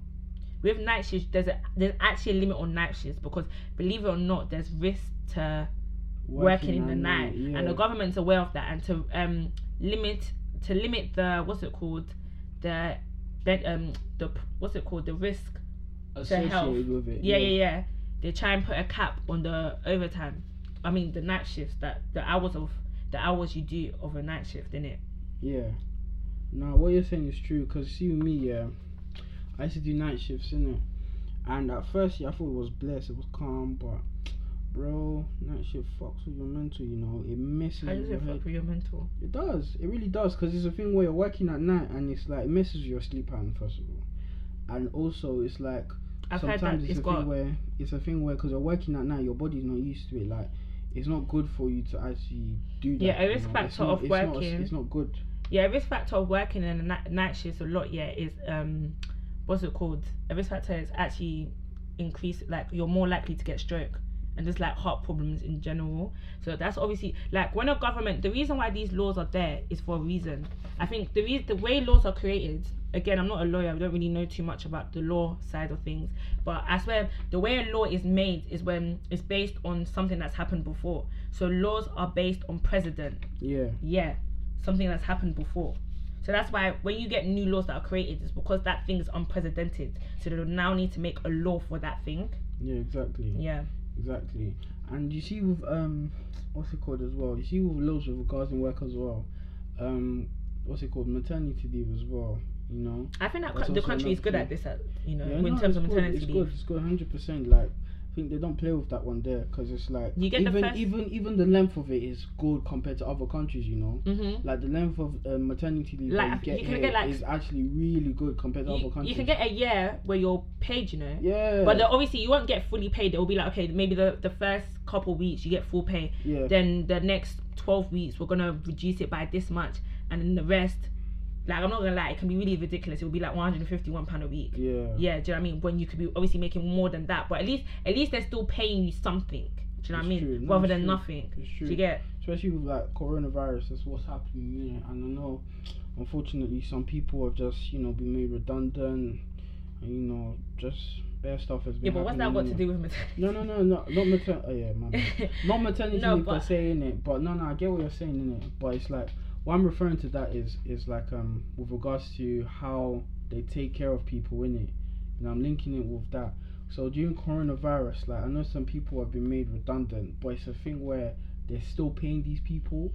With night shifts, there's a there's actually a limit on night shifts because believe it or not, there's risk to working, in the at night, yeah. and the government's aware of that, and to um limit to limit the what's it called, the then um the what's it called the risk associated health. with it. yeah, yeah, yeah. They try and put a cap on the overtime. I mean the night shifts that the hours of the hours you do of a night shift in it. Yeah. Now what you're saying is true because see with me, yeah, I used to do night shifts in it, and at first yeah, I thought it was blessed, it was calm, but bro, night shift fucks with your mental. You know, it messes How does with your it fuck with your mental? It does. It really does because it's a thing where you're working at night and it's like it messes with your sleep pattern first of all, and also it's like I've sometimes it's it's a got thing where it's a thing where because you're working at night, your body's not used to it. Like it's not good for you to actually do that. Yeah, a you risk know? factor It's not- of it's not- working. it's not good. Yeah, a risk factor of working in a night, night shifts a lot. Yeah, is um, what's it called? A risk factor is actually increase like you're more likely to get stroke and just like heart problems in general. So that's obviously like when a government. The reason why these laws are there is for a reason. I think the re- the way laws are created. Again, I'm not a lawyer. I don't really know too much about the law side of things. But I swear, the way a law is made is when it's based on something that's happened before. So laws are based on precedent Yeah. yeah, something that's happened before. So that's why when you get new laws that are created, it's because that thing is unprecedented. So they now need to make a law for that thing. Yeah. Exactly. Yeah. Exactly. And you see with um, what's it called as well? You see with laws with regards in work as well. Um, what's it called maternity leave as well. You know. I think that co- the country is good at this, at, you know, Yeah, in no, terms of it's good, maternity it's leave. good. It's good, hundred percent. Like, I think they don't play with that one there because it's like You get the even first- even even the length of it is good compared to other countries. You know. Mm-hmm. Like the length of uh, maternity leave Like, that you get you can get, like- is actually really good compared to other countries. you can get a year where you're paid, you know. yeah, But obviously, you won't get fully paid. It will be like, okay, maybe the, the first couple weeks you get full pay. yeah, Then the next 12 weeks, we're going to reduce it by this much. And then the rest, like, I'm not to lie, it can be really ridiculous. It will be like £151 a week. yeah, Yeah, do you know what I mean? When you could be obviously making more than that. But at least at least they're still paying you something. Do you know what I mean? true. No, Rather it's than true. nothing. It's Do you get? Especially with like coronavirus, that's what's happening. You know? And I know, unfortunately, some people have just you know been made redundant. And, you know, just bare stuff has been. Yeah, but what's that got to do with maternity? No, no, no, no, not maternity. Oh yeah, man. not maternity No, per but- se in it, but no, no, I get what you're saying in it. But it's like what I'm referring to that is is like um with regards to how they take care of people in it, and I'm linking it with that. So during coronavirus, like I know some people have been made redundant, but it's a thing where they're still paying these people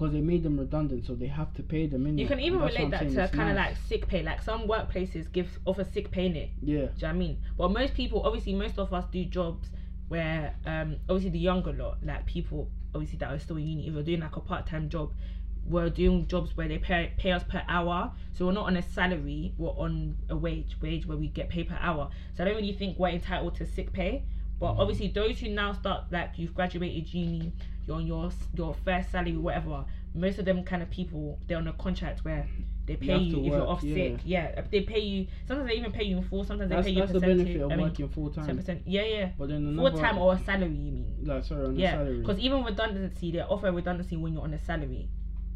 because they made them redundant, so they have to pay them. In You can even relate that to kind of nice. like sick pay. Like some workplaces give offer sick pay in it. yeah, Do you know what I mean? But most people, obviously, most of us do jobs where, um, obviously, the younger lot, like people, obviously, that are still in uni, if you're doing like a part time job, we're doing jobs where they pay, pay us per hour. So we're not on a salary, we're on a wage, wage where we get paid per hour. So I don't really think we're entitled to sick pay. But Mhm. obviously, those who now start, like, you've graduated uni, you're on your, your first salary, whatever, most of them kind of people, they're on a contract where they pay you, to if you're off yeah. sick. Yeah, they pay you. Sometimes they even pay you in full. Sometimes that's they pay you that's the percentage. benefit of I mean, working full ten time. percent. Yeah, yeah. But then Full time or a salary, you mean? like sorry on Yeah, salary. because even redundancy, they offer redundancy when you're on a salary.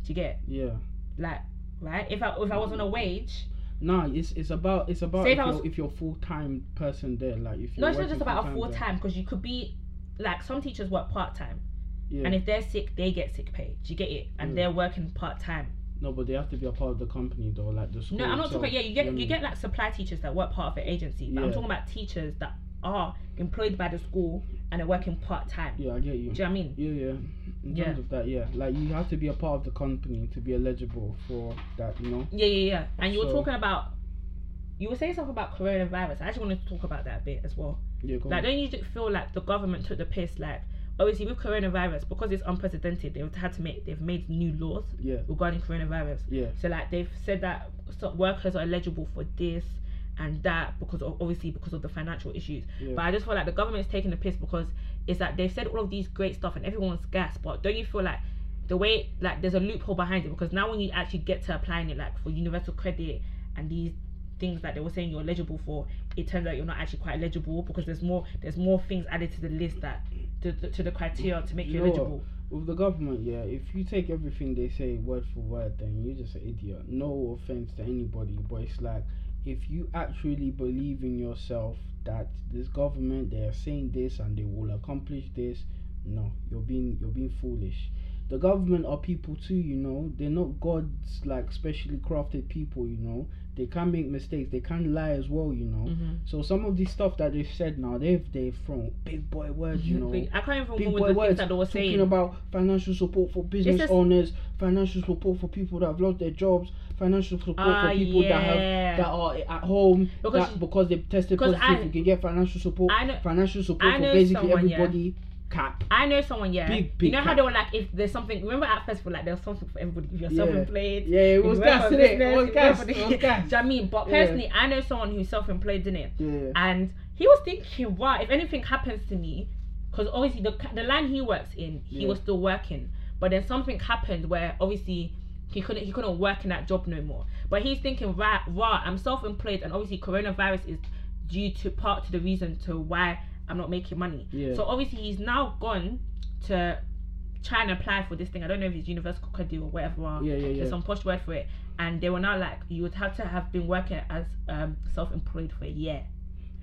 Do you get Yeah. like right? If I if I was on a wage, No, it's it's about it's about if, you're if you're full time person there, like if you're no, it's not just about a full-time full time because you could be like some teachers work part time, Yeah. and if they're sick, they get sick pay. Do you get it? And Mm. they're working part time. no, but they have to be a part of the company though, like the school. No, I'm not itself, talking. Yeah, you get know you get like supply teachers that work part of the agency, but I'm talking about teachers that are employed by the school and are working part time. Yeah, I get you. Do you know what I mean? Yeah, yeah. In Yeah. terms of that, yeah, like you have to be a part of the company to be eligible for that, you know. Yeah, yeah, yeah. And you were talking about, you were saying something about coronavirus. I actually wanted to talk about that a bit as well. Yeah, go Like, on. don't you feel like the government took the piss? Like, obviously with coronavirus, because it's unprecedented, they've had to make, they've made new laws Yeah, regarding coronavirus. yeah, So like, they've said that workers are eligible for this and that because of, obviously because of the financial issues. yeah. But I just feel like the government's taking the piss because it's like they've said all of these great stuff and everyone's gas. But don't you feel like the way like there's a loophole behind it because now when you actually get to applying it like for universal credit and these things that they were saying you're eligible for, it turns out you're not actually quite eligible because there's more there's more things added to the list that to, to, to the criteria to make you, You know what? eligible. With the government, yeah, if you take everything they say word for word, then you're just an idiot. No offense to anybody, but it's like if you actually believe in yourself that this government they are saying this and they will accomplish this, no, you're being you're being foolish. The government are people too, you know. They're not gods like specially crafted people, you know. They can make mistakes. They can lie as well, you know. Mm-hmm. So some of the stuff that they've said now, they've they've thrown big boy words, you know I can't even big remember boy the things words that they were saying. talking about financial support for business is- owners, financial support for people that have lost their jobs, financial support Ah, for people that have that are at home Because- that because they've tested positive, I- you can get financial support. I know- financial support for basically someone, yeah. everybody. Cap. I know someone, yeah. Big, big you know how they were like, if there's something. Remember at were like, there's something for everybody. If you're Yeah. self-employed, Yeah, it was gas, for? It was gas, it was gas. Do you know what I mean? But Yeah. personally, I know someone who's self-employed, didn't it? Yeah. And he was thinking, wow, if anything happens to me, because obviously the the line he works in, he Yeah. was still working, but then something happened where obviously he couldn't he couldn't work in that job no more. But he's thinking, right, right, I'm self-employed, and obviously coronavirus is due to part to the reason to why I'm not making money. Yeah. So obviously he's now gone to try and apply for this thing. I don't know if it's universal credit or whatever. Yeah, yeah, There's yeah. some posh word for it. And they were now like, you would have to have been working as um, self-employed for a year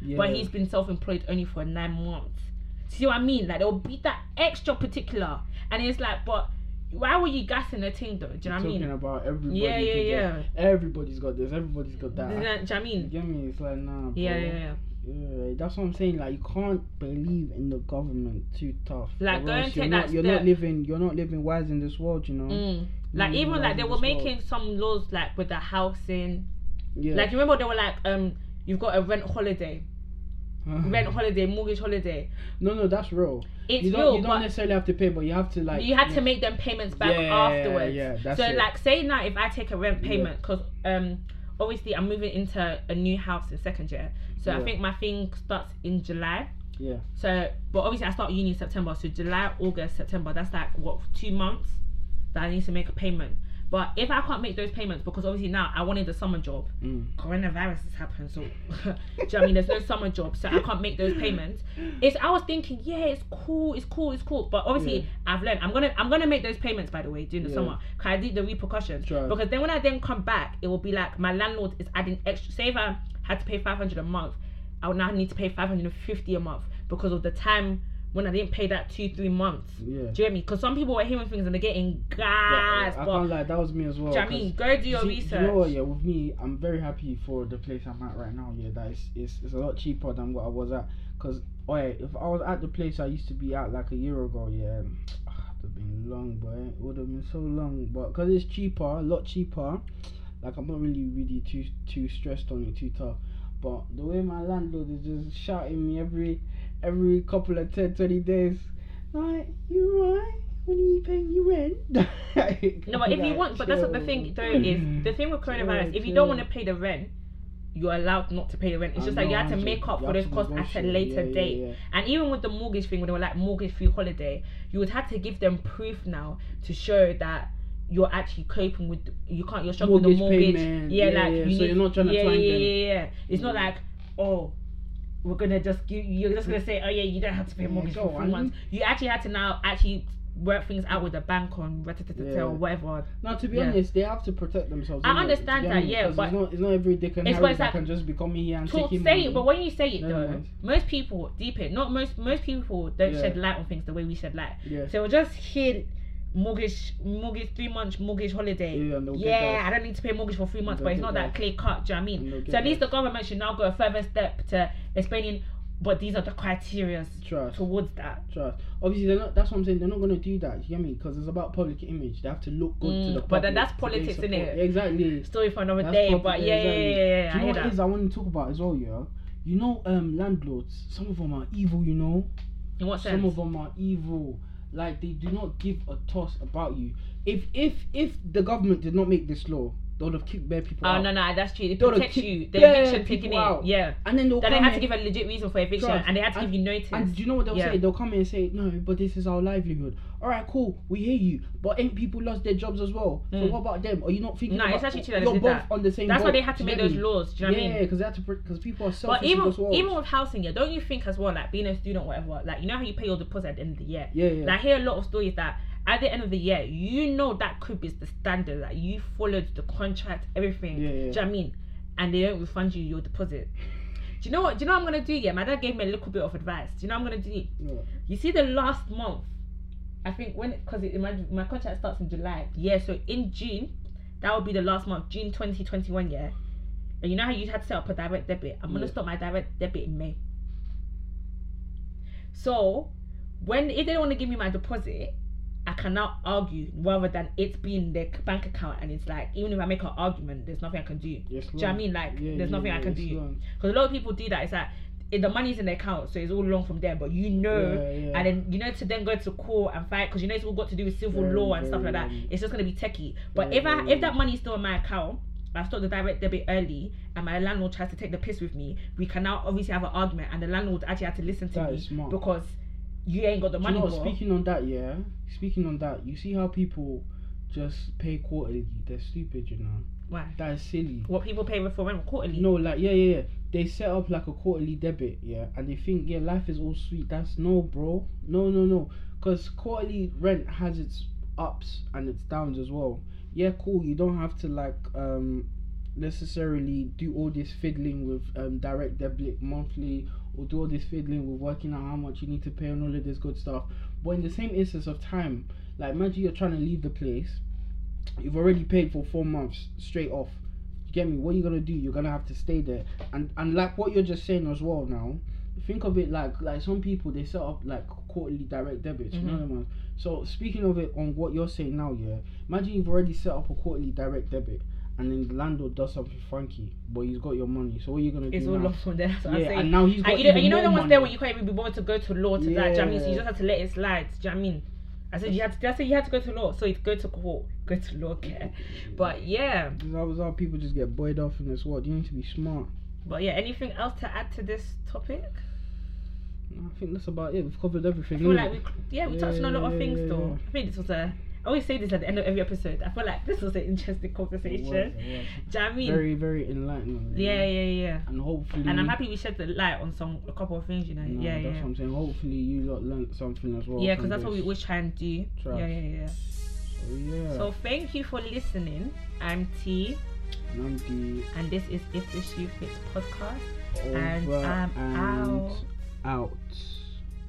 yeah. but he's been self-employed only for nine months. See what I mean? Like they'll be that extra particular, and it's like, but why were you gassing the thing though? Do you know what I mean? talking about everybody. Yeah, yeah, yeah. Get, everybody's got this. Everybody's got that. Do you know what I mean? You get me? It's like nah. Bro. Yeah, yeah, yeah. Yeah, that's what I'm saying. Like you can't believe in the government too tough. Like, go and you're take not, that You're not living. You're not living wise in this world. You know. Mm. Like even like they were making some laws like with the housing. Yeah. Like you remember they were like um you've got a rent holiday, rent holiday, mortgage holiday. No, no, that's real. It's you don't, real, you don't necessarily have to pay, but you have to like. you had to make them payments back Yeah, afterwards. yeah, that's so it. like say now if I take a rent payment because um obviously I'm moving into a new house in second year, so I think my thing starts in July. Yeah. So but obviously I start uni in September, so July, August, September. That's like what two months that I need to make a payment. But if I can't make those payments because obviously now I wanted a summer job, Mm. coronavirus has happened, so do you know what I mean? There's no summer job, so I can't make those payments. It's I was thinking, yeah, it's cool, it's cool, it's cool. But obviously, Yeah. I've learned I'm gonna I'm gonna make those payments by the way during the Yeah. summer. Cause I did the repercussions. Because then when I then come back, it will be like my landlord is adding extra. Say if I had to pay 500 a month, I would now need to pay 550 a month because of the time when I didn't pay that two three months. Yeah. Do you get me? Because some people are hearing things and they're getting gas. I but can't lie, that was me as well. do you know what I mean? Go do your see- research. You know? Yeah, with me, I'm very happy for the place I'm at right now. Yeah, that is it's, it's a lot cheaper than what I was at. Cause oh yeah, if I was at the place I used to be at like a year ago, yeah, it would have been long, boy. It would have been so long, but cause it's cheaper, a lot cheaper. Like I'm not really really too too stressed on it, too tough. But the way my landlord is just shouting me every every couple of 10, 20 days, like you right? When are you paying your rent? No, but if you want, but that's what the thing though is the thing with coronavirus. If you don't want to pay the rent, you're allowed not to pay the rent. It's I just like you know, have to make up for those costs at a later Yeah, yeah, date. yeah. And even with the mortgage thing, when they were like mortgage free holiday, you would have to give them proof now to show that you're actually coping with you can't you're struggling with the Mortgage mortgage. payment, Yeah, yeah, like yeah, you so need, you're not trying to yeah, yeah, them. yeah, yeah. It's not like oh. We're gonna just give you're just gonna say, Oh yeah, you don't have to pay Yeah, mortgage go for three on. months. You actually had to now actually work things out with the bank on Yeah. or whatever. Now, to be Yeah. honest, they have to protect themselves. I understand that, yeah, but- it's not, it's not every dick and It's Harry that like- can just be coming here and Talk, taking say money. it, but when you say it Never though, mind. most people deep it. Not most most people don't Yeah. shed light on things the way we shed light. yeah, So just hear mortgage mortgage three months mortgage holiday. Yeah, and they'll get Yeah. I don't need to pay mortgage for three months, but it's not that that. clear cut. Do you know what I mean? So at least that. the government should now go a further step to explaining, but these are the criteria towards that. trust. Obviously, they're not. That's what I'm saying. They're not gonna do that. You get me? Because it's about public image. They have to look good to Mm, the but public. then that's to politics, innit? Yeah, exactly. Story for another That's day, but yeah, yeah, yeah, yeah, yeah, Do I you know what that. it is? I want to talk about as well. Yeah, you know, um, landlords. Some of them are evil. You know. In what sense? Some of them are evil. Like they do not give a toss about you. If if if the government did not make this law, they would have kicked bare people Oh out. no, no, that's true. They would've protects you. The bare eviction taking it. out. Yeah. And then they'll Then they had to give a legit reason for eviction, and they had to And- give you notice. And do you know what they'll Yeah. say? They'll come in and say, "No, but this is our livelihood." All right, cool. We hear you, but ain't people lost their jobs as well? So Mm. what about them? Are you not thinking? No, about, it's actually true that You're both that. on the same. That's why they had to make those laws. Do you know what I mean? yeah, because they had to because people are selfish But even even with housing, yeah, don't you think as well, like being a student, whatever, like you know how you pay your deposit at the end of the year. yeah, yeah. And I hear a lot of stories that at the end of the year, you know that crib is the standard, like you followed the contract, everything. Yeah, yeah. Do you know what I mean? And they don't refund you your deposit. Do you know what? Do you know what I'm gonna do? Yeah, my dad gave me a little bit of advice. Do you know what I'm gonna do? Yeah. You see, the last month, I think when because my my contract starts in July. Yeah, so in June, that would be the last month, June 2021. Yeah, and you know how you had to set up a direct debit. I'm gonna Yeah. stop my direct debit in May. So, when if they don't want to give me my deposit, I cannot argue rather than it being their bank account and it's like even if I make an argument, there's nothing I can do. Yes, Do you know what I mean? Like, Yeah, there's yeah, nothing I can it's do. Because a lot of people do that. It's like the money's in the account, so it's all along from there. But you know, Yeah, yeah. and then you know to then go to court and fight because you know it's all got to do with civil law and stuff like that. It's just gonna be techie. But if I if that money's still in my account, I stopped the direct debit early, and my landlord tries to take the piss with me. We can now obviously have an argument, and the landlord actually had to listen to That me because you ain't got the money. you know, speaking on that, yeah. Speaking on that, you see how people just pay quarterly? They're stupid, you know. Why? That is silly. What people pay for rent quarterly? No, like yeah, yeah, yeah. They set up like a quarterly debit, yeah, and they think yeah, life is all sweet. That's no, bro. No, no, no. Because quarterly rent has its ups and its downs as well. Yeah, cool. You don't have to like um necessarily do all this fiddling with um direct debit monthly or do all this fiddling with working out how much you need to pay and all of this good stuff. But in the same instance of time, like imagine you're trying to leave the place, you've already paid for four months straight off. You get me? What are you gonna do? You're gonna have to stay there. And and like what you're just saying as well now, think of it like like some people they set up like quarterly direct debits. You know Mhm. them ones. So speaking of it on what you're saying now, yeah. Imagine you've already set up a quarterly direct debit, and then the landlord does something funky, but he's got your money. So what are you gonna It's do It's all now? off from there. That's what I'm yeah, saying. and now he's got And you know, even you know more the ones there where you can't even be bothered to go to law to that. Do you know what I mean? So you just have to let it slide. Do you know what I mean? I said you had to. I said you had to go to law. So you go to court, go to law care. But yeah, That was how people just get buoyed off in this world. You need to be smart. but yeah. Anything else to add to this topic? I think that's about it. We've covered everything. I feel like we, yeah, we touched on a lot of things yeah, though. yeah. I think this was a. I always say this at the end of every episode. I feel like this was an interesting It conversation. was, it was. Do you know what I mean? Very, very enlightening. yeah, know? yeah, yeah. And hopefully. And I'm happy we shed the light on some a couple of things. You know. No, yeah, that's yeah. what I'm saying. Hopefully, you lot learnt something as well. Yeah, because that's what we always try and do. Trash. Yeah, yeah, yeah. So, yeah. So thank you for listening. I'm T, and I'm D. and this is If the Shoe Fits podcast. And I'm and out. out.